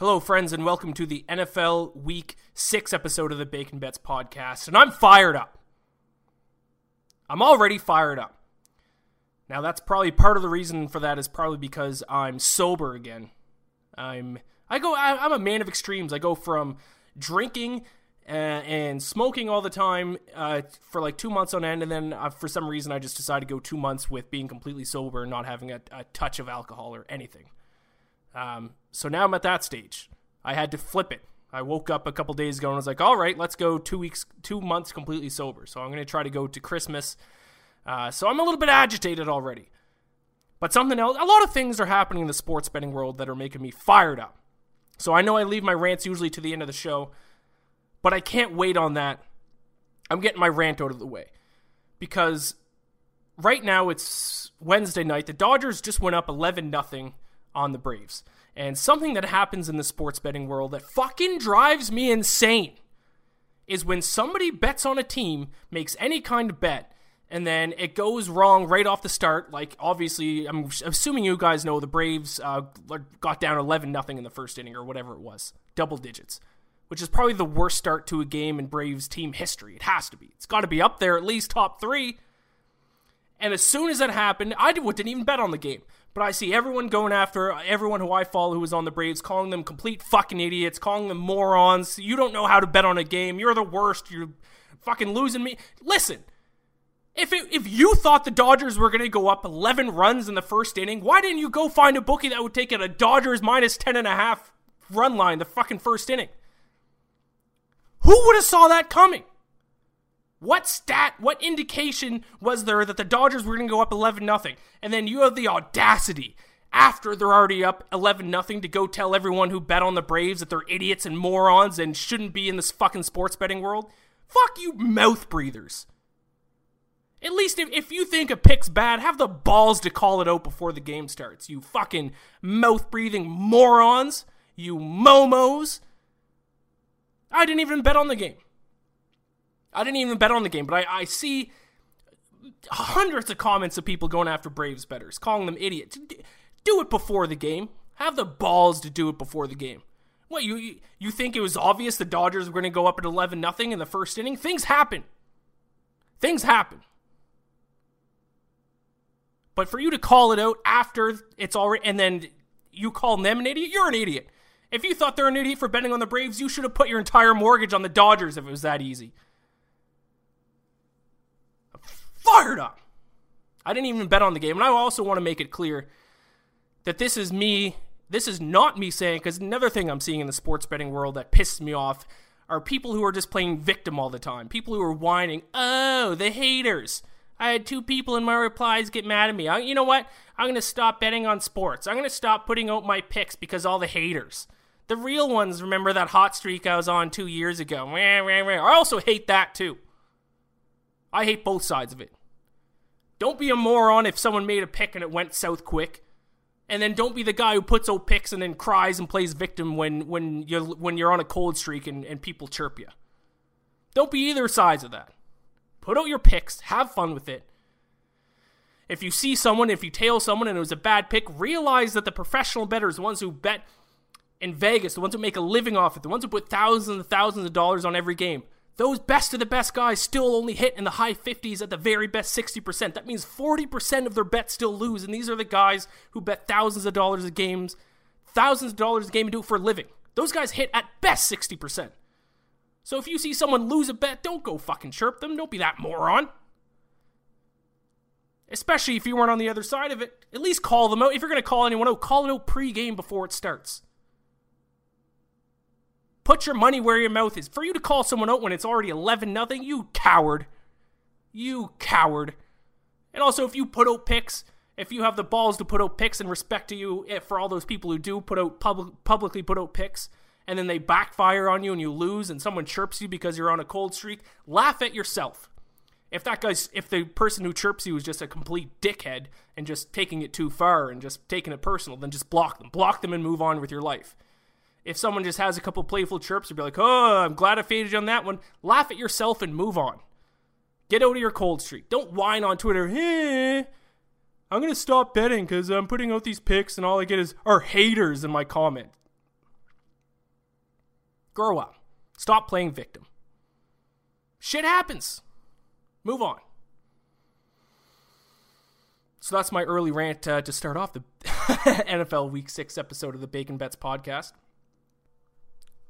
Hello, friends, and welcome to the NFL Week 6 episode of the Bacon Bets podcast. And I'm fired up. I'm already fired up. Now, that's probably part of the reason for that is probably because I'm sober again. I'm I go I, am a man of extremes. I go from drinking uh, and smoking all the time uh, for like two months on end, and then uh, for some reason I just decided to go two months with being completely sober and not having a, a touch of alcohol or anything. Um, so now I'm at that stage. I had to flip it. I woke up a couple days ago and was like, all right, let's go two weeks, two months completely sober. So I'm going to try to go to Christmas. Uh, so I'm a little bit agitated already. But something else, a lot of things are happening in the sports betting world that are making me fired up. So I know I leave my rants usually to the end of the show, but I can't wait on that. I'm getting my rant out of the way because right now it's Wednesday night. The Dodgers just went up 11 nothing on the Braves. And something that happens in the sports betting world that fucking drives me insane is when somebody bets on a team, makes any kind of bet, and then it goes wrong right off the start. Like obviously, I'm assuming you guys know the Braves uh, got down 11 nothing in the first inning or whatever it was, double digits, which is probably the worst start to a game in Braves team history. It has to be. It's got to be up there at least top three. And as soon as that happened, I didn't even bet on the game. But I see everyone going after uh, everyone who I follow who is on the Braves, calling them complete fucking idiots, calling them morons. You don't know how to bet on a game. You're the worst. You're fucking losing me. Listen, if it, if you thought the Dodgers were going to go up 11 runs in the first inning, why didn't you go find a bookie that would take it a Dodgers minus 10 and a half run line the fucking first inning? Who would have saw that coming? What stat, what indication was there that the Dodgers were going to go up 11 nothing? And then you have the audacity after they're already up 11 nothing to go tell everyone who bet on the Braves that they're idiots and morons and shouldn't be in this fucking sports betting world. Fuck you mouth breathers. At least if, if you think a pick's bad, have the balls to call it out before the game starts. You fucking mouth breathing morons. You momos. I didn't even bet on the game. I didn't even bet on the game, but I, I see hundreds of comments of people going after Braves bettors, calling them idiots. Do it before the game. Have the balls to do it before the game. What you you think it was obvious the Dodgers were going to go up at 11 nothing in the first inning? Things happen. Things happen. But for you to call it out after it's already and then you call them an idiot, you're an idiot. If you thought they're an idiot for betting on the Braves, you should have put your entire mortgage on the Dodgers if it was that easy fired up. I didn't even bet on the game. And I also want to make it clear that this is me, this is not me saying, because another thing I'm seeing in the sports betting world that pisses me off are people who are just playing victim all the time. People who are whining, oh, the haters. I had two people in my replies get mad at me. I, you know what? I'm going to stop betting on sports. I'm going to stop putting out my picks because all the haters. The real ones remember that hot streak I was on two years ago. I also hate that too. I hate both sides of it. Don't be a moron if someone made a pick and it went south quick. And then don't be the guy who puts out picks and then cries and plays victim when, when, you're, when you're on a cold streak and, and people chirp you. Don't be either sides of that. Put out your picks, have fun with it. If you see someone, if you tail someone and it was a bad pick, realize that the professional bettors, the ones who bet in Vegas, the ones who make a living off it, the ones who put thousands and thousands of dollars on every game, those best of the best guys still only hit in the high 50s at the very best 60%. That means 40% of their bets still lose. And these are the guys who bet thousands of dollars a games, thousands of dollars a game and do it for a living. Those guys hit at best 60%. So if you see someone lose a bet, don't go fucking chirp them. Don't be that moron. Especially if you weren't on the other side of it. At least call them out. If you're going to call anyone out, call it out pre-game before it starts. Put your money where your mouth is. For you to call someone out when it's already 11 nothing, you coward. You coward. And also, if you put out picks if you have the balls to put out picks and respect to you eh, for all those people who do put out public, publicly put out picks and then they backfire on you and you lose and someone chirps you because you're on a cold streak, laugh at yourself. If that guy's if the person who chirps you is just a complete dickhead and just taking it too far and just taking it personal, then just block them. Block them and move on with your life. If someone just has a couple playful chirps, you'll be like, "Oh, I'm glad I faded on that one." Laugh at yourself and move on. Get out of your cold streak. Don't whine on Twitter. Hey, I'm gonna stop betting because I'm putting out these picks and all I get is are haters in my comment. Grow up. Stop playing victim. Shit happens. Move on. So that's my early rant uh, to start off the NFL Week 6 episode of the Bacon Bets podcast.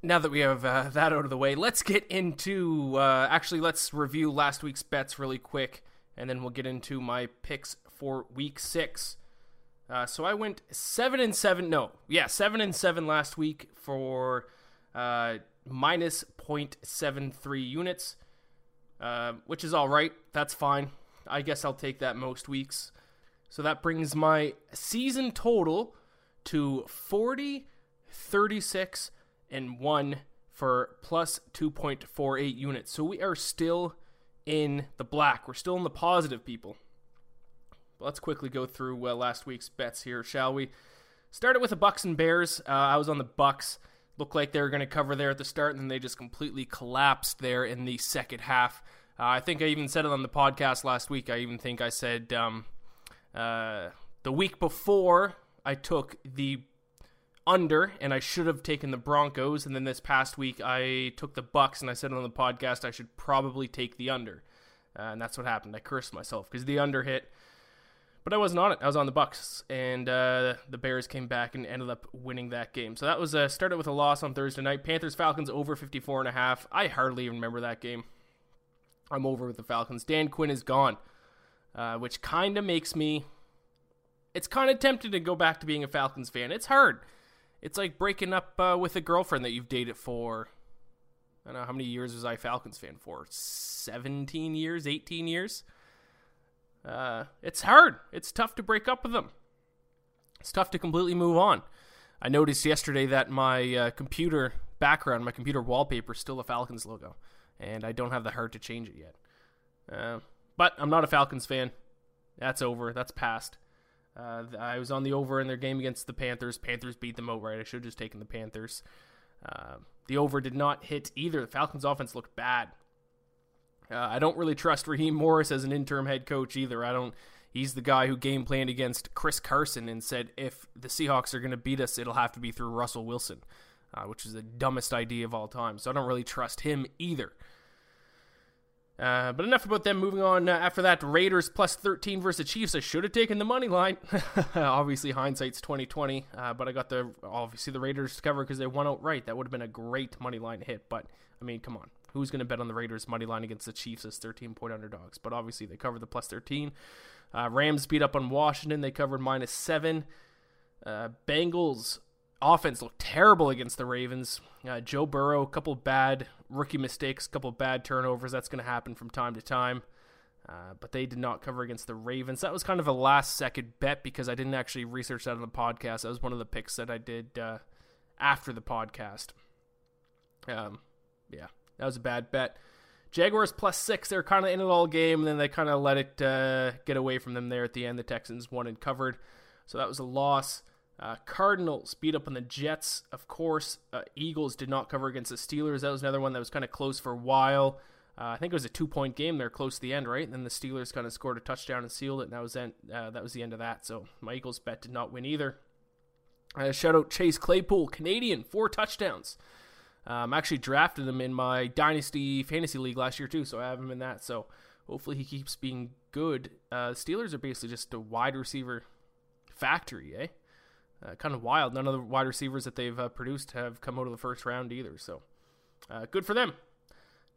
Now that we have uh, that out of the way, let's get into. Uh, actually, let's review last week's bets really quick, and then we'll get into my picks for Week 6. Uh, so I went 7 and 7. No, yeah, 7 and 7 last week for uh, minus 0.73 units. Uh, which is all right. That's fine. I guess I'll take that most weeks. So that brings my season total to 40, 36, and 1 for plus 2.48 units. So we are still in the black. We're still in the positive, people. But let's quickly go through uh, last week's bets here, shall we? Started with the Bucks and Bears. Uh, I was on the Bucks. Looked like they were going to cover there at the start, and then they just completely collapsed there in the second half. Uh, I think I even said it on the podcast last week. I even think I said um, uh, the week before I took the under, and I should have taken the Broncos. And then this past week I took the Bucks, and I said on the podcast I should probably take the under, uh, and that's what happened. I cursed myself because the under hit but I wasn't on it. I was on the Bucks, and uh, the Bears came back and ended up winning that game. So that was uh, started with a loss on Thursday night. Panthers Falcons over 54 and a half. I hardly even remember that game. I'm over with the Falcons. Dan Quinn is gone, uh, which kind of makes me. It's kind of tempting to go back to being a Falcons fan. It's hard. It's like breaking up uh, with a girlfriend that you've dated for. I don't know how many years was I Falcons fan for? 17 years, 18 years uh, it's hard. It's tough to break up with them. It's tough to completely move on. I noticed yesterday that my uh, computer background, my computer wallpaper, is still a Falcons logo, and I don't have the heart to change it yet. Uh, but I'm not a Falcons fan. That's over. That's past. Uh, I was on the over in their game against the Panthers. Panthers beat them outright. I should have just taken the Panthers. Uh, the over did not hit either. The Falcons' offense looked bad. Uh, I don't really trust Raheem Morris as an interim head coach either. I don't. He's the guy who game planned against Chris Carson and said if the Seahawks are going to beat us, it'll have to be through Russell Wilson, uh, which is the dumbest idea of all time. So I don't really trust him either. Uh, but enough about them. Moving on uh, after that, Raiders plus 13 versus Chiefs. I should have taken the money line. obviously, hindsight's 2020. Uh, but I got the obviously the Raiders to cover because they won outright. That would have been a great money line hit. But I mean, come on, who's going to bet on the Raiders money line against the Chiefs as 13 point underdogs? But obviously, they covered the plus 13. Uh, Rams beat up on Washington. They covered minus seven. Uh, Bengals offense looked terrible against the Ravens. Uh, Joe Burrow, a couple bad rookie mistakes, a couple bad turnovers. That's going to happen from time to time. Uh, but they did not cover against the Ravens. That was kind of a last second bet because I didn't actually research that on the podcast. That was one of the picks that I did uh, after the podcast. Um, yeah, that was a bad bet. Jaguars plus six. They're kind of in it all game, and then they kind of let it uh, get away from them there at the end. The Texans won and covered, so that was a loss. Uh, Cardinals beat up on the Jets, of course. Uh, Eagles did not cover against the Steelers. That was another one that was kind of close for a while. Uh, I think it was a two-point game there, close to the end, right? And then the Steelers kind of scored a touchdown and sealed it, and that was end, uh, that was the end of that. So my Eagles bet did not win either. Uh, shout out Chase Claypool, Canadian, four touchdowns. Um, actually drafted him in my Dynasty Fantasy League last year too, so I have him in that. So hopefully he keeps being good. Uh, Steelers are basically just a wide receiver factory, eh? Uh, kind of wild. None of the wide receivers that they've uh, produced have come out of the first round either. So uh, good for them.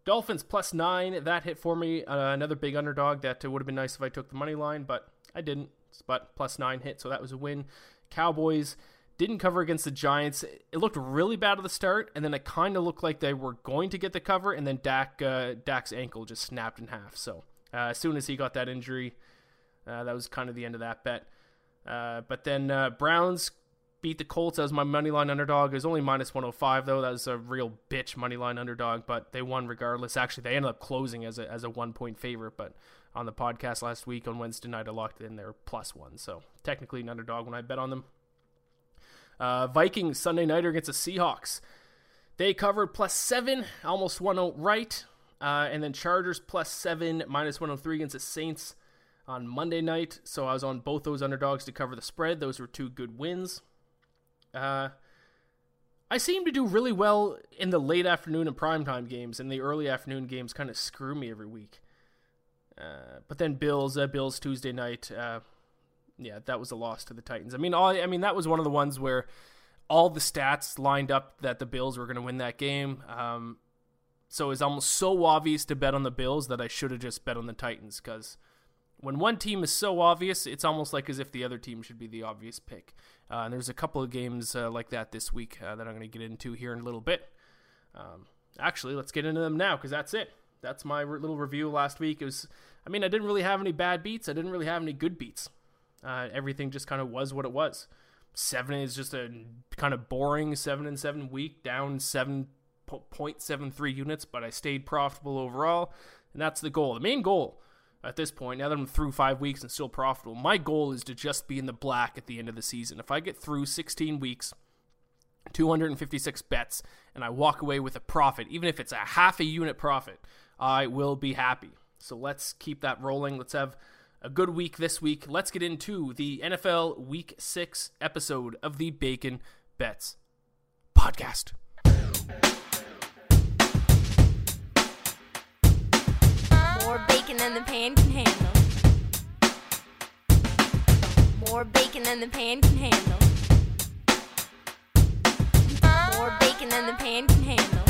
Dolphins plus nine. That hit for me. Uh, another big underdog. That would have been nice if I took the money line, but I didn't. But plus nine hit, so that was a win. Cowboys didn't cover against the Giants. It looked really bad at the start, and then it kind of looked like they were going to get the cover, and then Dak uh, Dak's ankle just snapped in half. So uh, as soon as he got that injury, that was kind of the end of that bet. Uh, but then uh, Browns beat the Colts as my money line underdog. It was only minus 105 though. That was a real bitch money line underdog, but they won regardless. Actually, they ended up closing as a as a one point favorite, but on the podcast last week on Wednesday night, I locked in their plus one, so technically an underdog when I bet on them. Uh, Vikings Sunday nighter against the Seahawks. They covered plus seven, almost one right. Uh, and then Chargers plus seven, minus 103 against the Saints on Monday night. So I was on both those underdogs to cover the spread. Those were two good wins. Uh, I seem to do really well in the late afternoon and primetime games, and the early afternoon games kind of screw me every week. Uh, but then Bills, uh, Bills Tuesday night, uh, yeah, that was a loss to the Titans. I mean, all, I mean that was one of the ones where all the stats lined up that the Bills were going to win that game. Um, so it's almost so obvious to bet on the Bills that I should have just bet on the Titans because when one team is so obvious, it's almost like as if the other team should be the obvious pick. Uh, and there's a couple of games uh, like that this week uh, that I'm going to get into here in a little bit. Um, actually, let's get into them now because that's it. That's my re- little review last week. It was, I mean, I didn't really have any bad beats. I didn't really have any good beats. Uh, everything just kind of was what it was. Seven is just a kind of boring seven and seven week, down seven point seven three units, but I stayed profitable overall, and that's the goal. The main goal at this point, now that I'm through five weeks and still profitable, my goal is to just be in the black at the end of the season. If I get through 16 weeks, 256 bets, and I walk away with a profit, even if it's a half a unit profit, I will be happy. So let's keep that rolling. Let's have a good week this week. Let's get into the NFL Week 6 episode of the Bacon Bets podcast. More bacon than the pan can handle. More bacon than the pan can handle. More bacon than the pan can handle.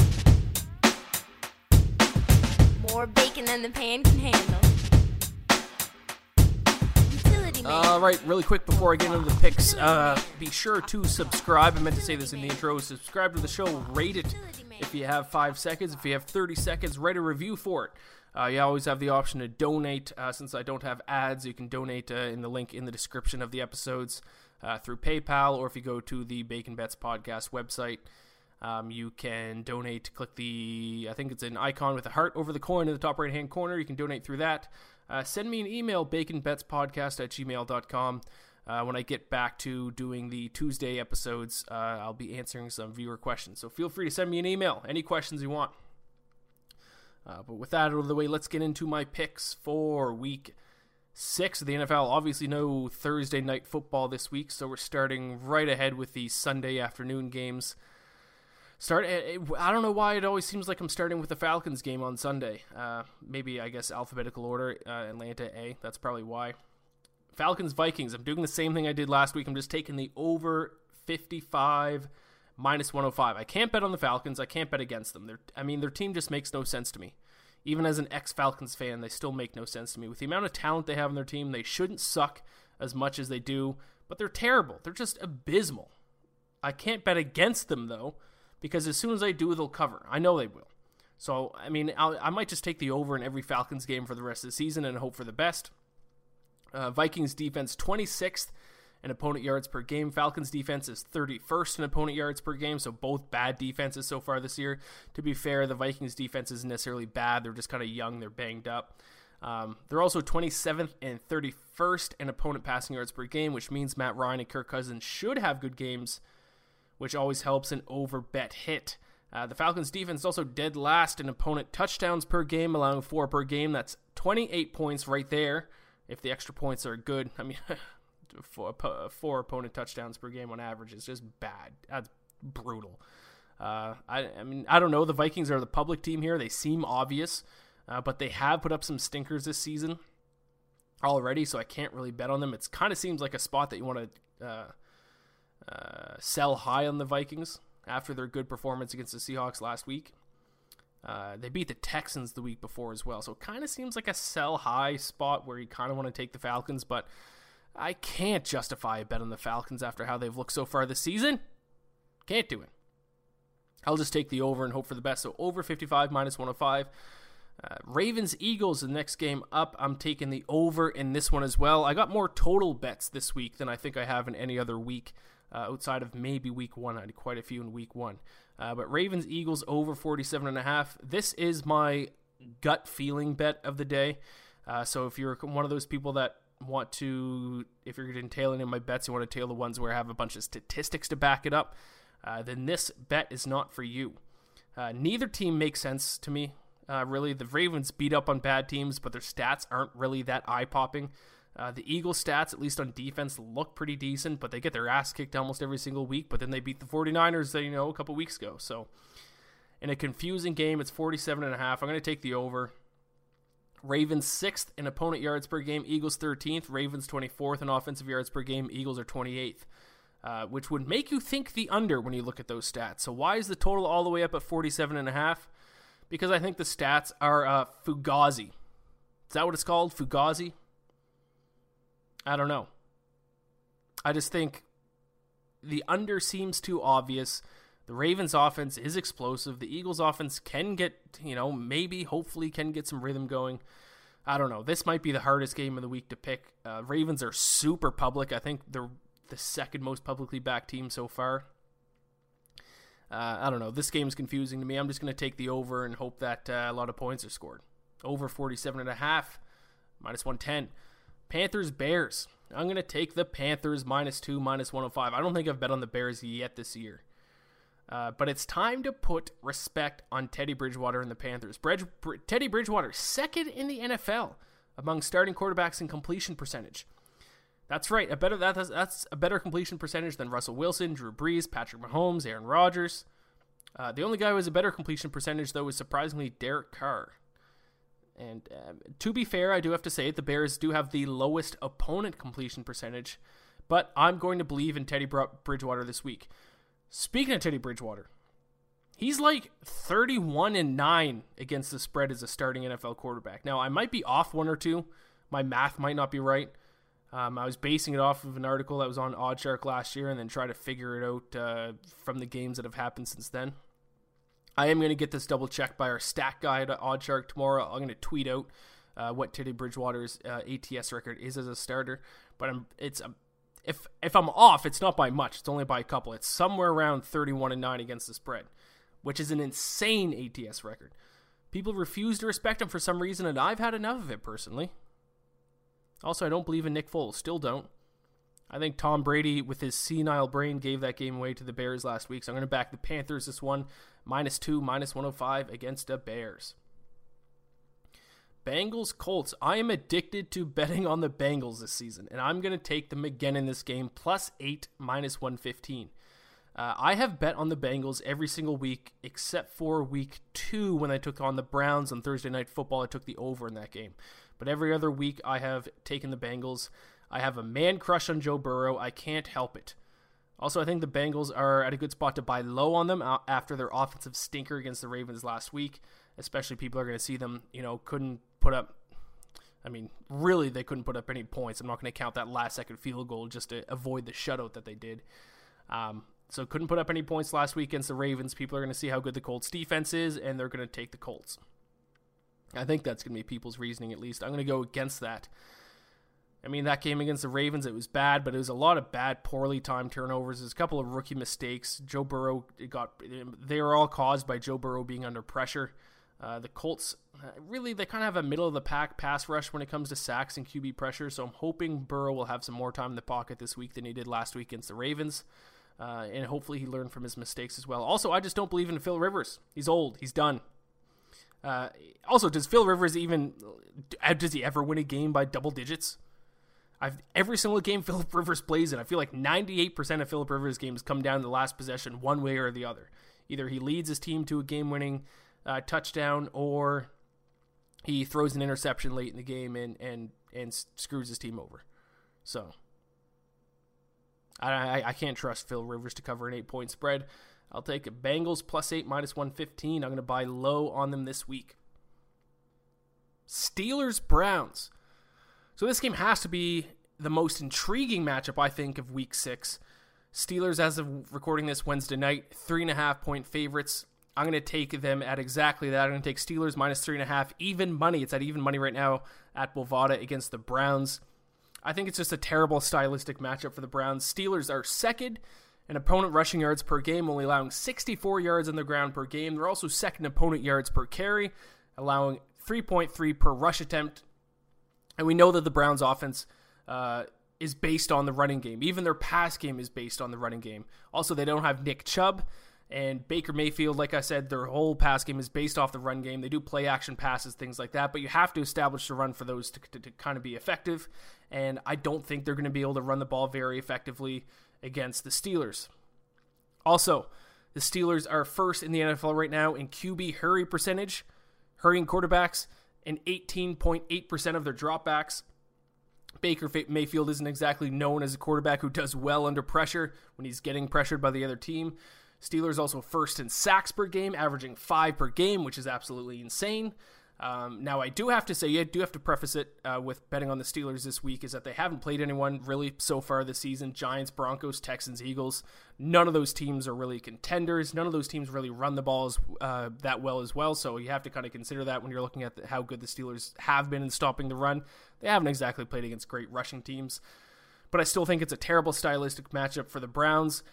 More bacon than the pan can handle. All right, really quick before I get into the picks, uh, be sure to subscribe. I meant to say this in the intro. Subscribe to the show, rate it if you have five seconds. If you have 30 seconds, write a review for it. Uh, you always have the option to donate. Uh, since I don't have ads, you can donate uh, in the link in the description of the episodes uh, through PayPal, or if you go to the Bacon Bets podcast website, um, you can donate. Click the, I think it's an icon with a heart over the coin in the top right hand corner. You can donate through that. Uh, send me an email, baconbetspodcast at gmail.com. Uh, when I get back to doing the Tuesday episodes, uh, I'll be answering some viewer questions. So feel free to send me an email, any questions you want. Uh, but with that out of the way, let's get into my picks for week six of the NFL. Obviously, no Thursday night football this week, so we're starting right ahead with the Sunday afternoon games. Start. eh, I don't know why it always seems like I'm starting with the Falcons game on Sunday. Uh, maybe I guess alphabetical order. Uh, Atlanta A. That's probably why. Falcons Vikings. I'm doing the same thing I did last week. I'm just taking the over 55 minus 105. I can't bet on the Falcons. I can't bet against them. They're, I mean, their team just makes no sense to me. Even as an ex Falcons fan, they still make no sense to me. With the amount of talent they have in their team, they shouldn't suck as much as they do, but they're terrible. They're just abysmal. I can't bet against them, though, because as soon as I do, they'll cover. I know they will. So, I mean, I'll, I might just take the over in every Falcons game for the rest of the season and hope for the best. Uh, Vikings defense 26th in opponent yards per game. Falcons defense is 31st in opponent yards per game, so both bad defenses so far this year. To be fair, the Vikings defense isn't necessarily bad. They're just kind of young, they're banged up. Um, they're also 27th and 31st in opponent passing yards per game, which means Matt Ryan and Kirk Cousins should have good games, which always helps an over bet hit. Uh, the Falcons defense is also dead last in opponent touchdowns per game, allowing four per game. That's 28 points right there. If the extra points are good, I mean, four, four opponent touchdowns per game on average is just bad. That's brutal. Uh, I, I mean, I don't know. The Vikings are the public team here. They seem obvious, uh, but they have put up some stinkers this season already, so I can't really bet on them. It kind of seems like a spot that you want to uh, uh, sell high on the Vikings after their good performance against the Seahawks last week. Uh, they beat the Texans the week before as well, so it kind of seems like a sell high spot where you kind of want to take the Falcons, but I can't justify a bet on the Falcons after how they've looked so far this season. Can't do it. I'll just take the over and hope for the best. So over 55 minus 105. Uh, Ravens Eagles, the next game up. I'm taking the over in this one as well. I got more total bets this week than I think I have in any other week uh, outside of maybe week one. I had quite a few in week one. Uh, but Ravens Eagles over 47.5. This is my gut feeling bet of the day. Uh, so if you're one of those people that want to, if you're going to tail any of my bets, you want to tail the ones where I have a bunch of statistics to back it up, uh, then this bet is not for you. Uh, neither team makes sense to me. Uh, really, the Ravens beat up on bad teams, but their stats aren't really that eye popping. Uh, the Eagles' stats, at least on defense, look pretty decent, but they get their ass kicked almost every single week. But then they beat the 49ers, you know, a couple weeks ago. So, in a confusing game, it's 47 and a half. I'm going to take the over. Ravens sixth in opponent yards per game, Eagles 13th, Ravens 24th in offensive yards per game, Eagles are 28th. Uh, which would make you think the under when you look at those stats. So why is the total all the way up at 47 and a half? Because I think the stats are uh, fugazi. Is that what it's called? Fugazi? I don't know. I just think the under seems too obvious. The Ravens offense is explosive. The Eagles offense can get, you know, maybe, hopefully, can get some rhythm going. I don't know. This might be the hardest game of the week to pick. Uh, Ravens are super public. I think they're the second most publicly backed team so far. Uh, I don't know. This game is confusing to me. I'm just going to take the over and hope that uh, a lot of points are scored. Over 47 and a half, minus 110. Panthers Bears. I'm going to take the Panthers minus 2, minus 105. I don't think I've bet on the Bears yet this year. Uh, but it's time to put respect on Teddy Bridgewater and the Panthers. Bridge, Teddy Bridgewater, second in the NFL among starting quarterbacks in completion percentage. That's right. A better that, that's a better completion percentage than Russell Wilson, Drew Brees, Patrick Mahomes, Aaron Rodgers. Uh, the only guy who has a better completion percentage though is surprisingly Derek Carr. And uh, to be fair, I do have to say the Bears do have the lowest opponent completion percentage, but I'm going to believe in Teddy Bridgewater this week. Speaking of Teddy Bridgewater, he's like 31 and 9 against the spread as a starting NFL quarterback. Now, I might be off one or two. My math might not be right. Um, I was basing it off of an article that was on OddsShark last year and then try to figure it out uh, from the games that have happened since then. I am going to get this double checked by our stat guy at OddsShark tomorrow. I'm going to tweet out uh, what Teddy Bridgewater's uh, ATS record is as a starter, but I'm, it's a if if I'm off, it's not by much. It's only by a couple. It's somewhere around 31 and 9 against the spread, which is an insane ATS record. People refuse to respect him for some reason, and I've had enough of it personally. Also, I don't believe in Nick Foles. Still don't. I think Tom Brady, with his senile brain, gave that game away to the Bears last week. So I'm going to back the Panthers this one, minus two, minus 105 against the Bears. Bengals Colts. I am addicted to betting on the Bengals this season, and I'm going to take them again in this game, plus 8, minus 115. Uh, I have bet on the Bengals every single week except for week two when I took on the Browns on Thursday Night Football. I took the over in that game. But every other week I have taken the Bengals. I have a man crush on Joe Burrow. I can't help it. Also, I think the Bengals are at a good spot to buy low on them after their offensive stinker against the Ravens last week. Especially people are going to see them, you know, couldn't put up. I mean, really, they couldn't put up any points. I'm not going to count that last second field goal just to avoid the shutout that they did. Um, so couldn't put up any points last week against the Ravens. People are going to see how good the Colts defense is, and they're going to take the Colts. I think that's going to be people's reasoning at least. I'm going to go against that. I mean, that game against the Ravens, it was bad, but it was a lot of bad, poorly timed turnovers. There's a couple of rookie mistakes. Joe Burrow got, they were all caused by Joe Burrow being under pressure. Uh, the Colts uh, really they kind of have a middle of the pack pass rush when it comes to sacks and QB pressure. So I'm hoping Burrow will have some more time in the pocket this week than he did last week against the Ravens. Uh, and hopefully he learned from his mistakes as well. Also, I just don't believe in Phil Rivers. He's old. He's done. Uh, also, does Phil Rivers even does he ever win a game by double digits? I've every single game Philip Rivers plays in, I feel like 98% of Philip Rivers games come down to the last possession, one way or the other. Either he leads his team to a game-winning uh, touchdown, or he throws an interception late in the game and and and screws his team over. So I, I, can't trust Phil Rivers to cover an eight point spread. I'll take Bengals plus eight minus one fifteen. I'm going to buy low on them this week. Steelers Browns. So this game has to be the most intriguing matchup I think of Week Six. Steelers, as of recording this Wednesday night, three and a half point favorites I'm going to take them at exactly that. I'm going to take Steelers minus three and a half, even money. It's at even money right now at Bovada against the Browns. I think it's just a terrible stylistic matchup for the Browns. Steelers are second in opponent rushing yards per game, only allowing 64 yards on the ground per game. They're also second opponent yards per carry, allowing 3.3 per rush attempt. And we know that the Browns' offense uh, is based on the running game. Even their pass game is based on the running game. Also, they don't have Nick Chubb. And Baker Mayfield, like I said, their whole pass game is based off the run game. They do play action passes, things like that, but you have to establish the run for those to, to, to kind of be effective. And I don't think they're going to be able to run the ball very effectively against the Steelers. Also, the Steelers are first in the NFL right now in QB hurry percentage, hurrying quarterbacks, and 18.8% of their dropbacks. Baker Mayfield isn't exactly known as a quarterback who does well under pressure when he's getting pressured by the other team. Steelers also first in sacks per game, averaging five per game, which is absolutely insane. Um, now, I do have to say, you do have to preface it uh, with betting on the Steelers this week, is that they haven't played anyone really so far this season Giants, Broncos, Texans, Eagles. None of those teams are really contenders. None of those teams really run the balls uh, that well as well. So you have to kind of consider that when you're looking at the, how good the Steelers have been in stopping the run. They haven't exactly played against great rushing teams. But I still think it's a terrible stylistic matchup for the Browns.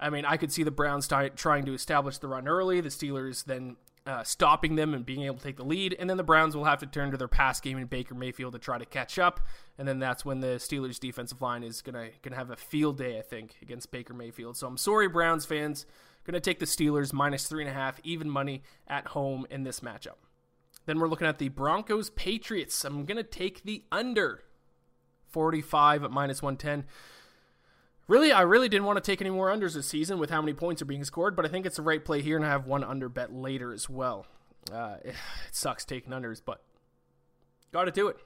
I mean, I could see the Browns t- trying to establish the run early, the Steelers then uh, stopping them and being able to take the lead, and then the Browns will have to turn to their pass game and Baker Mayfield to try to catch up, and then that's when the Steelers defensive line is gonna gonna have a field day, I think, against Baker Mayfield. So I'm sorry, Browns fans, gonna take the Steelers minus three and a half, even money at home in this matchup. Then we're looking at the Broncos Patriots. I'm gonna take the under 45 at minus 110 really, I really didn't want to take any more unders this season with how many points are being scored, but I think it's the right play here, and I have one under bet later as well. Uh, it, sucks taking unders, but got to do it.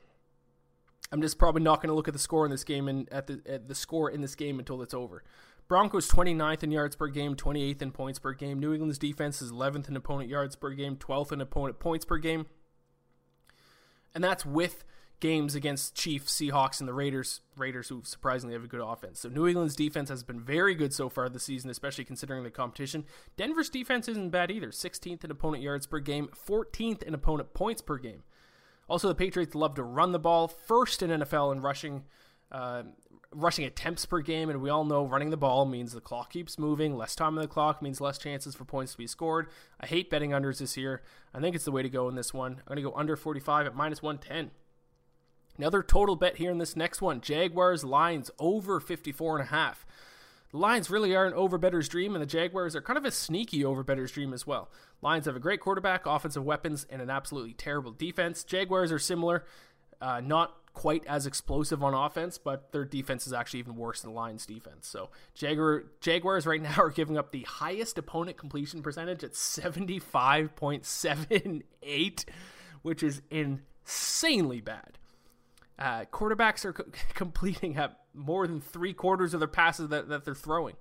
I'm just probably not going to look at the score in this game and at the at the score in this game until it's over. Broncos 29th in yards per game, 28th in points per game. New England's defense is 11th in opponent yards per game, 12th in opponent points per game. And that's with games against Chiefs, Seahawks, and the Raiders. Raiders, who surprisingly have a good offense. So New England's defense has been very good so far this season, especially considering the competition. Denver's defense isn't bad either. 16th in opponent yards per game, 14th in opponent points per game. Also, the Patriots love to run the ball, first in NFL in rushing. Uh, rushing attempts per game, and we all know running the ball means the clock keeps moving. Less time on the clock means less chances for points to be scored. I hate betting unders this year. I think it's the way to go in this one. I'm going to go under 45 at minus 110. Another total bet here in this next one Jaguars Lions over 54 and. The Lions really are an overbetter's dream, and the Jaguars are kind of a sneaky overbetter's dream as well. Lions have a great quarterback, offensive weapons, and an absolutely terrible defense. Jaguars are similar, uh, not quite as explosive on offense, but their defense is actually even worse than the Lions' defense. So Jaguar, Jaguars right now are giving up the highest opponent completion percentage at 75.78, which is insanely bad. Uh, quarterbacks are co- completing at more than three quarters of their passes that, that they're throwing.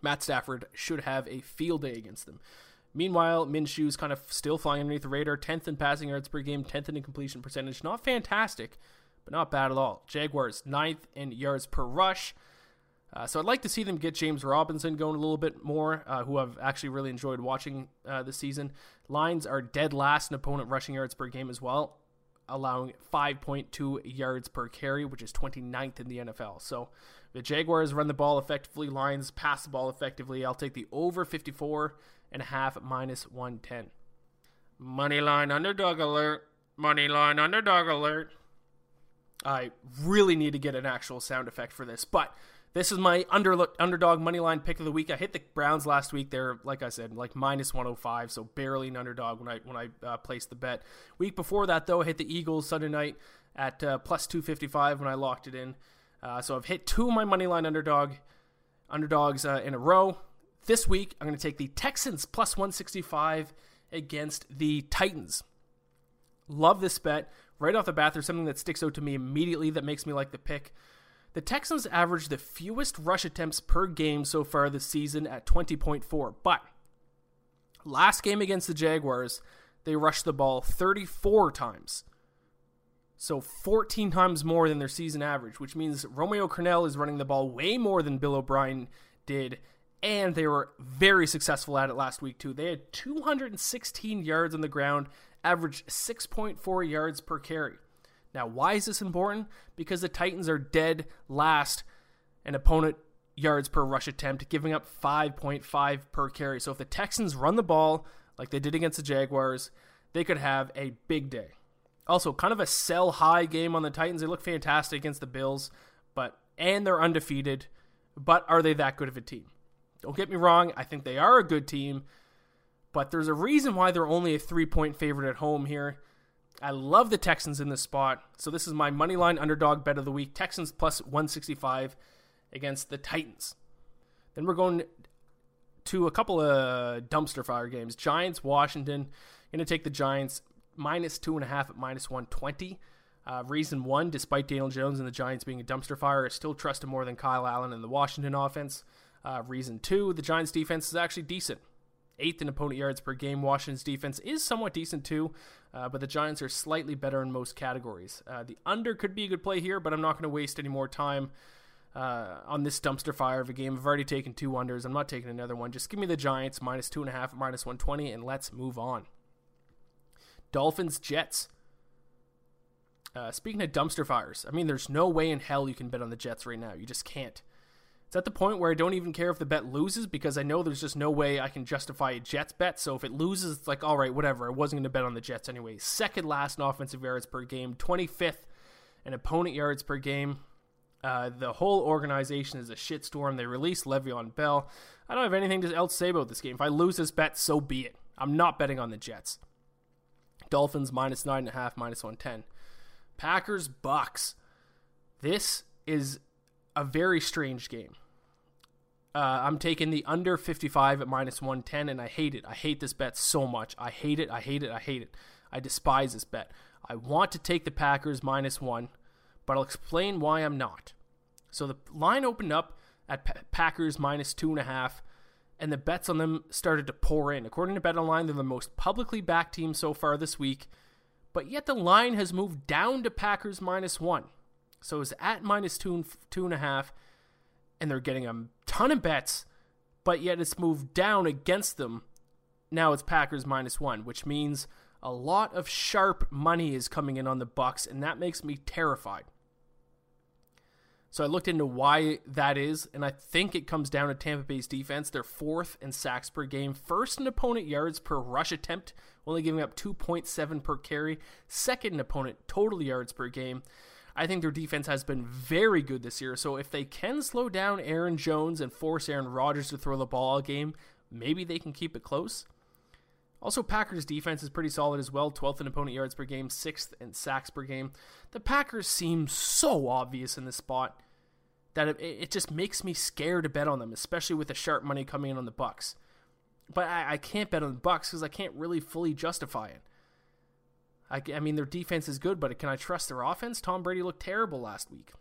Matt Stafford should have a field day against them. Meanwhile, Minshew's kind of still flying underneath the radar, 10th in passing yards per game, 10th in completion percentage. Not fantastic, but not bad at all. Jaguars, 9th in yards per rush. Uh, so I'd like to see them get James Robinson going a little bit more, uh, who I've actually really enjoyed watching uh, this season. Lions are dead last in opponent rushing yards per game as well allowing 5.2 yards per carry, which is 29th in the NFL. So the Jaguars run the ball effectively, Lions pass the ball effectively. I'll take the over 54 and a half minus 110. Money line underdog alert. Money line underdog alert. I really need to get an actual sound effect for this, but this is my under, underdog money line pick of the week. I hit the Browns last week. They're like I said, like minus 105, so barely an underdog when I when I uh, placed the bet. Week before that though, I hit the Eagles Sunday night at uh, plus 255 when I locked it in. Uh, so I've hit two of my money line underdog underdogs uh, in a row. This week I'm going to take the Texans plus 165 against the Titans. Love this bet. Right off the bat, there's something that sticks out to me immediately that makes me like the pick. The Texans averaged the fewest rush attempts per game so far this season at 20.4, but last game against the Jaguars, they rushed the ball 34 times. So 14 times more than their season average, which means Romeo Crennel is running the ball way more than Bill O'Brien did and they were very successful at it last week too. They had 216 yards on the ground, averaged 6.4 yards per carry. Now, why is this important? Because the Titans are dead last in opponent yards per rush attempt, giving up 5.5 per carry. So if the Texans run the ball like they did against the Jaguars, they could have a big day. Also, kind of a sell high game on the Titans. They look fantastic against the Bills, but and they're undefeated. But are they that good of a team? Don't get me wrong, I think they are a good team, but there's a reason why they're only a three point favorite at home here. I love the Texans in this spot. So this is my money line underdog bet of the week. Texans plus 165 against the Titans. Then we're going to a couple of dumpster fire games. Giants, Washington. Going to take the Giants minus two and a half at minus 120. Uh, reason one, despite Daniel Jones and the Giants being a dumpster fire, I still trust him more than Kyle Allen and the Washington offense. Uh, reason two, the Giants defense is actually decent. Eighth in opponent yards per game. Washington's defense is somewhat decent too, uh, but the Giants are slightly better in most categories. Uh, the under could be a good play here, but I'm not going to waste any more time uh, on this dumpster fire of a game. I've already taken two unders. I'm not taking another one. Just give me the Giants minus two and a half, minus 120, and let's move on. Dolphins, Jets. Uh, speaking of dumpster fires, I mean, there's no way in hell you can bet on the Jets right now. You just can't. It's at the point where I don't even care if the bet loses because I know there's just no way I can justify a Jets bet. So if it loses, it's like, all right, whatever. I wasn't going to bet on the Jets anyway. Second last in offensive yards per game, 25th in opponent yards per game. Uh, the whole organization is a shitstorm. They released Le'Veon Bell. I don't have anything else to say about this game. If I lose this bet, so be it. I'm not betting on the Jets. Dolphins minus nine and a half, minus one ten. Packers Bucks. This is a very strange game. Uh, I'm taking the under 55 at minus 110, and I hate it. I hate this bet so much. I hate it. I hate it. I hate it. I despise this bet. I want to take the Packers minus one, but I'll explain why I'm not. So the line opened up at pa- Packers minus two and a half, and the bets on them started to pour in. According to BetOnline, they're the most publicly backed team so far this week, but yet the line has moved down to Packers minus one. So it's at minus two and, two and a half, and they're getting a ton of bets, but yet it's moved down against them. Now it's Packers minus one, which means a lot of sharp money is coming in on the Bucks, and that makes me terrified. So I looked into why that is, and I think it comes down to Tampa Bay's defense. They're fourth in sacks per game, first in opponent yards per rush attempt, only giving up 2.7 per carry, second in opponent total yards per game. I think their defense has been very good this year. So if they can slow down Aaron Jones and force Aaron Rodgers to throw the ball all game, maybe they can keep it close. Also, Packers defense is pretty solid as well 12th in opponent yards per game, 6th in sacks per game. The Packers seem so obvious in this spot that it, just makes me scared to bet on them, especially with the sharp money coming in on the Bucks. But I, I can't bet on the Bucks because I can't really fully justify it. I, I mean, their defense is good, but can I trust their offense? Tom Brady looked terrible last week.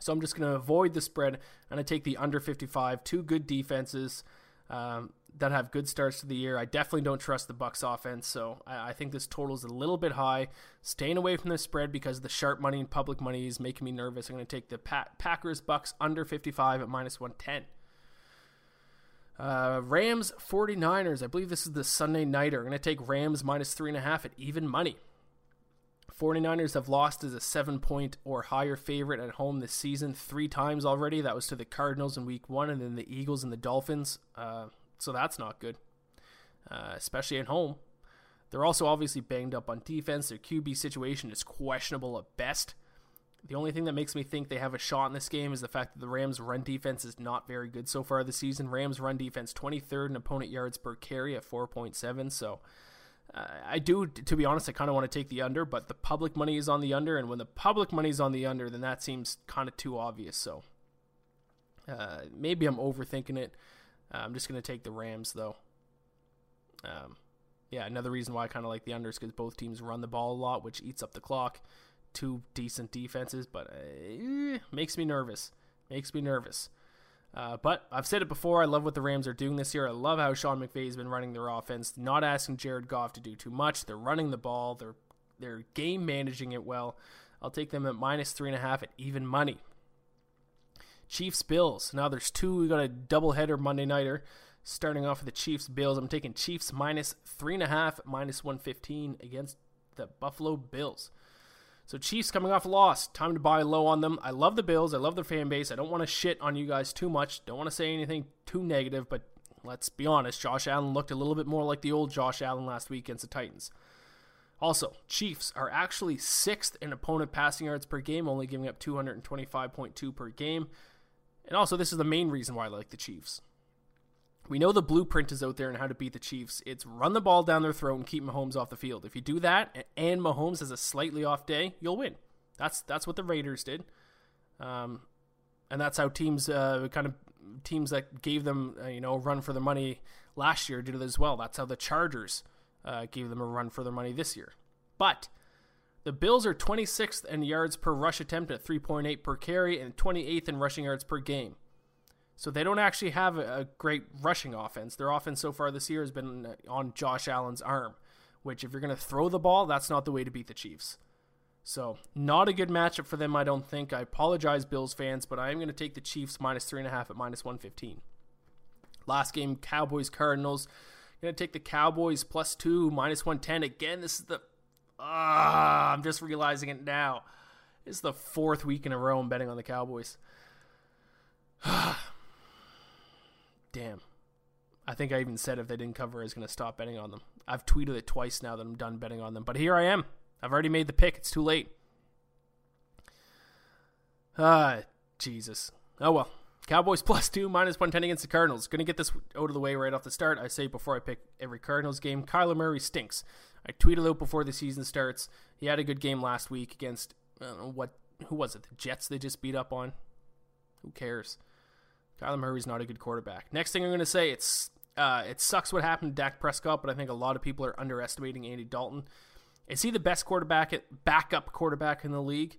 So I'm just going to avoid the spread and I take the under 55. Two good defenses um, that have good starts to the year. I definitely don't trust the Bucks offense, so I, I think this total is a little bit high. Staying away from the spread because the sharp money and public money is making me nervous. I'm going to take the pa- Packers Bucks under 55 at minus 110. Uh, Rams 49ers. I believe this is the Sunday nighter. I'm going to take Rams minus three and a half at even money. 49ers have lost as a seven point or higher favorite at home this season three times already. That was to the Cardinals in week one and then the Eagles and the Dolphins. Uh, so that's not good, uh, especially at home. They're also obviously banged up on defense. Their QB situation is questionable at best. The only thing that makes me think they have a shot in this game is the fact that the Rams' run defense is not very good so far this season. Rams' run defense 23rd in opponent yards per carry at 4.7. So uh, I do, to be honest, I kind of want to take the under, but the public money is on the under, and when the public money is on the under, then that seems kind of too obvious. So uh, maybe I'm overthinking it. Uh, I'm just going to take the Rams though. Um, yeah, another reason why I kind of like the unders because both teams run the ball a lot, which eats up the clock two decent defenses, but uh, makes me nervous. Makes me nervous. Uh, but I've said it before. I love what the Rams are doing this year. I love how Sean McVay has been running their offense, not asking Jared Goff to do too much. They're running the ball. They're they're game managing it well. I'll take them at minus three and a half at even money. Chiefs Bills. Now there's two. We got a doubleheader Monday nighter. Starting off with the Chiefs Bills. I'm taking Chiefs minus three and a half, minus one fifteen against the Buffalo Bills. So Chiefs coming off a loss. Time to buy low on them. I love the Bills. I love their fan base. I don't want to shit on you guys too much. Don't want to say anything too negative, but let's be honest. Josh Allen looked a little bit more like the old Josh Allen last week against the Titans. Also, Chiefs are actually sixth in opponent passing yards per game, only giving up 225.2 per game. And also, this is the main reason why I like the Chiefs. We know the blueprint is out there and how to beat the Chiefs. It's run the ball down their throat and keep Mahomes off the field. If you do that and Mahomes has a slightly off day, you'll win. That's that's what the Raiders did, um, and that's how teams uh, kind of teams that gave them uh, you know a run for their money last year did it as well. That's how the Chargers uh, gave them a run for their money this year. But the Bills are 26th in yards per rush attempt at 3.8 per carry and 28th in rushing yards per game. So they don't actually have a, great rushing offense. Their offense so far this year has been on Josh Allen's arm, which if you're going to throw the ball, that's not the way to beat the Chiefs. So not a good matchup for them, I don't think. I apologize, Bills fans, but I am going to take the Chiefs minus three and a half at minus one fifteen. Last game, Cowboys Cardinals. Going to take the Cowboys plus two minus one ten again. This is the ah, I'm just realizing it now. It's the fourth week in a row I'm betting on the Cowboys. Damn. I think I even said if they didn't cover, I was going to stop betting on them. I've tweeted it twice now that I'm done betting on them. But here I am. I've already made the pick. It's too late. Ah, Jesus. Oh well. Cowboys plus two, minus 110 against the Cardinals. Going to get this out of the way right off the start. I say before I pick every Cardinals game, Kyler Murray stinks. I tweeted out before the season starts. He had a good game last week against, what, who was it? The Jets they just beat up on? Who cares? Kyler Murray's not a good quarterback. Next thing I'm going to say, it's uh, it sucks what happened to Dak Prescott, but I think a lot of people are underestimating Andy Dalton. Is he the best quarterback at backup quarterback in the league?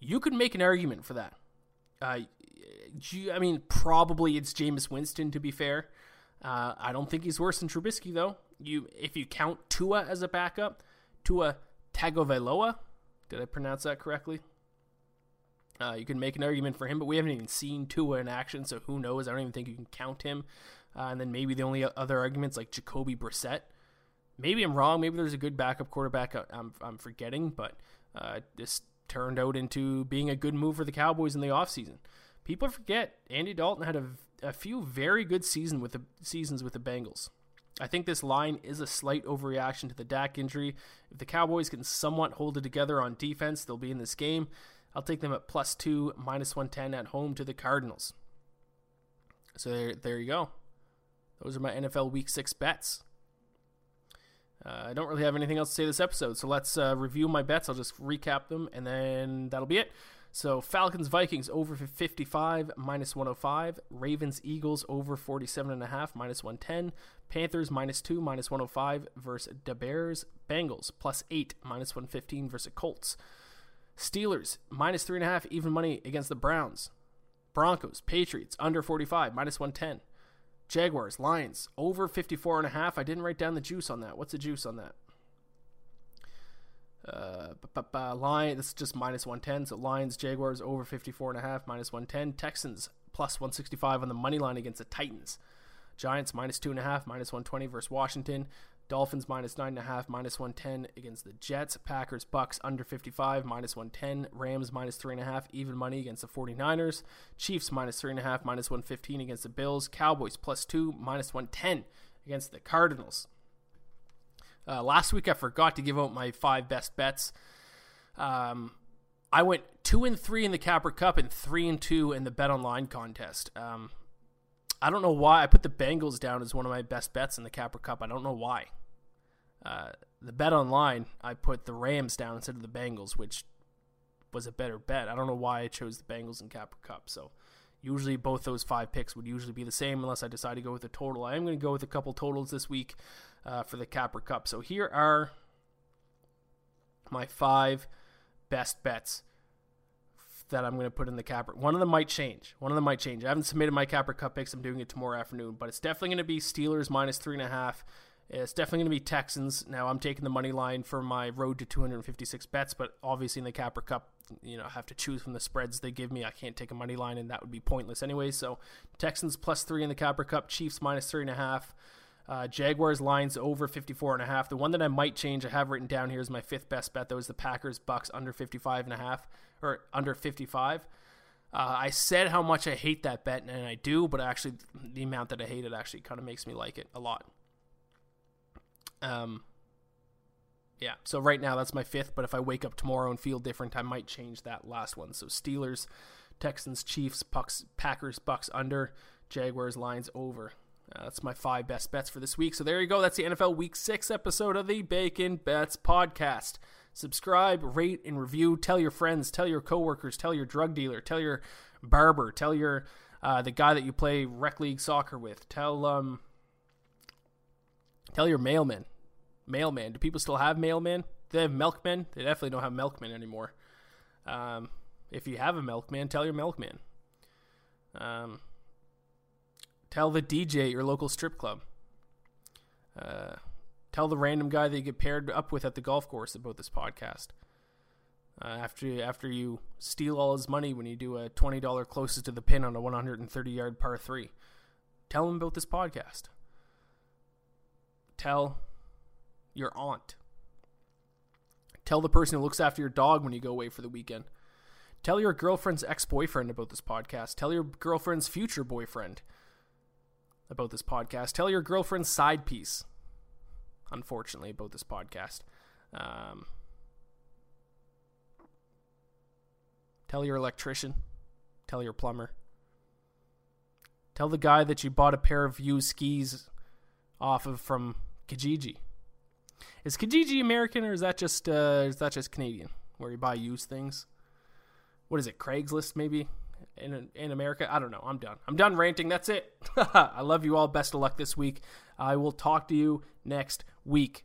You could make an argument for that. Uh, I mean, probably it's Jameis Winston to be fair. Uh, I don't think he's worse than Trubisky though. You, if you count Tua as a backup, Tua Tagovailoa, did I pronounce that correctly? Uh, you can make an argument for him, but we haven't even seen Tua in action, so who knows? I don't even think you can count him. Uh, and then maybe the only other arguments like Jacoby Brissett. Maybe I'm wrong. Maybe there's a good backup quarterback I'm, I'm forgetting, but uh, this turned out into being a good move for the Cowboys in the offseason. People forget Andy Dalton had a, a few very good season with the seasons with the Bengals. I think this line is a slight overreaction to the Dak injury. If the Cowboys can somewhat hold it together on defense, they'll be in this game. I'll take them at plus two, minus 110 at home to the Cardinals. So there, there you go. Those are my NFL Week 6 bets. Uh, I don't really have anything else to say this episode, so let's uh, review my bets. I'll just recap them, and then that'll be it. So Falcons Vikings over 55 minus 105, Ravens Eagles over 47 and a half minus 110, Panthers minus 2 minus 105 versus the Bears, Bengals plus 8 minus 115 versus Colts. Steelers minus three and a half even money against the Browns. Broncos, Patriots under 45 minus 110. Jaguars, Lions over 54 and a half. I didn't write down the juice on that. What's the juice on that? Uh, Lion, this is just minus 110. So Lions, Jaguars over 54 and a half, minus 110. Texans plus 165 on the money line against the Titans. Giants minus two and a half, minus 120 versus Washington. Dolphins minus nine and a half, minus 110 against the Jets. Packers, Bucks under 55, minus 110. Rams minus three and a half, even money against the 49ers. Chiefs minus three and a half, minus 115 against the Bills. Cowboys plus two, minus 110 against the Cardinals. Uh, last week I forgot to give out my five best bets. Um, I went two and three in the Capra Cup and three and two in the Bet Online contest. Um, I don't know why I put the Bengals down as one of my best bets in the Capra Cup. I don't know why. Uh, the bet online, I put the Rams down instead of the Bengals, which was a better bet. I don't know why I chose the Bengals in Capra Cup. So usually both those five picks would usually be the same unless I decide to go with a total. I am going to go with a couple totals this week uh, for the Capra Cup. So here are my five best bets that I'm going to put in the Capra. One of them might change. One of them might change. I haven't submitted my Capra Cup picks. I'm doing it tomorrow afternoon, but it's definitely going to be Steelers minus three and a half It's definitely going to be Texans. Now I'm taking the money line for my road to 256 bets, but obviously in the Capra Cup, you know, I have to choose from the spreads they give me. I can't take a money line, and that would be pointless anyway. So Texans plus three in the Capra Cup, Chiefs minus three and a half. Uh, Jaguars Lions over 54 and a half. The one that I might change, I have written down here is my fifth best bet. That was the Packers Bucks under 55 and a half or under 55. Uh, I said how much I hate that bet, and I do, but actually the amount that I hate it actually kind of makes me like it a lot. Um, yeah, so right now that's my fifth, but if I wake up tomorrow and feel different, I might change that last one. So Steelers, Texans, Chiefs, Bucks, Packers, Bucks under, Jaguars, Lions over. Uh, that's my five best bets for this week. So there you go. That's the NFL Week 6 episode of the Bacon Bets podcast. Subscribe, rate, and review. Tell your friends, tell your coworkers, tell your drug dealer, tell your barber, tell your uh, the guy that you play rec league soccer with. Tell um, tell your mailman. Mailman. Do people still have mailman? Do they have milkmen? They definitely don't have milkmen anymore. Um, if you have a milkman, tell your milkman. Um, Tell the DJ at your local strip club. Uh, tell the random guy that you get paired up with at the golf course about this podcast. Uh, after after you steal all his money when you do a twenty dollar closest to the pin on a one hundred and thirty yard par three, tell him about this podcast. Tell your aunt. Tell the person who looks after your dog when you go away for the weekend. Tell your girlfriend's ex boyfriend about this podcast. Tell your girlfriend's future boyfriend about this podcast. Tell your girlfriend's side piece, unfortunately, about this podcast. Um, tell your electrician. Tell your plumber. Tell the guy that you bought a pair of used skis off of from Kijiji. Is Kijiji American or is that just uh, is that just Canadian, where you buy used things? What is it? Craigslist maybe? In in America. I don't know. I'm done. I'm done ranting. That's it. I love you all. Best of luck this week. I will talk to you next week.